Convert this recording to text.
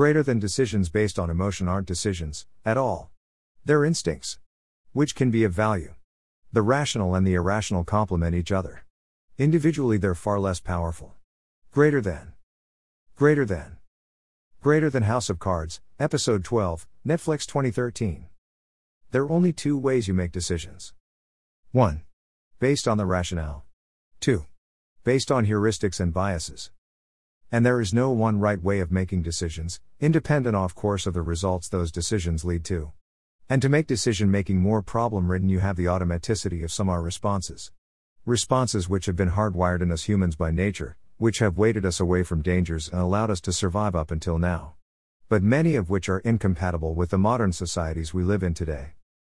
Greater than decisions based on emotion aren't decisions, at all. They're instincts. Which can be of value. The rational and the irrational complement each other. Individually, they're far less powerful. Greater than. Greater than. Greater than House of Cards, Episode 12, Netflix 2013. There are only two ways you make decisions 1. Based on the rationale. 2. Based on heuristics and biases. And there is no one right way of making decisions, independent of course of the results those decisions lead to. And to make decision making more problem ridden, you have the automaticity of some our responses. Responses which have been hardwired in us humans by nature, which have weighted us away from dangers and allowed us to survive up until now. But many of which are incompatible with the modern societies we live in today.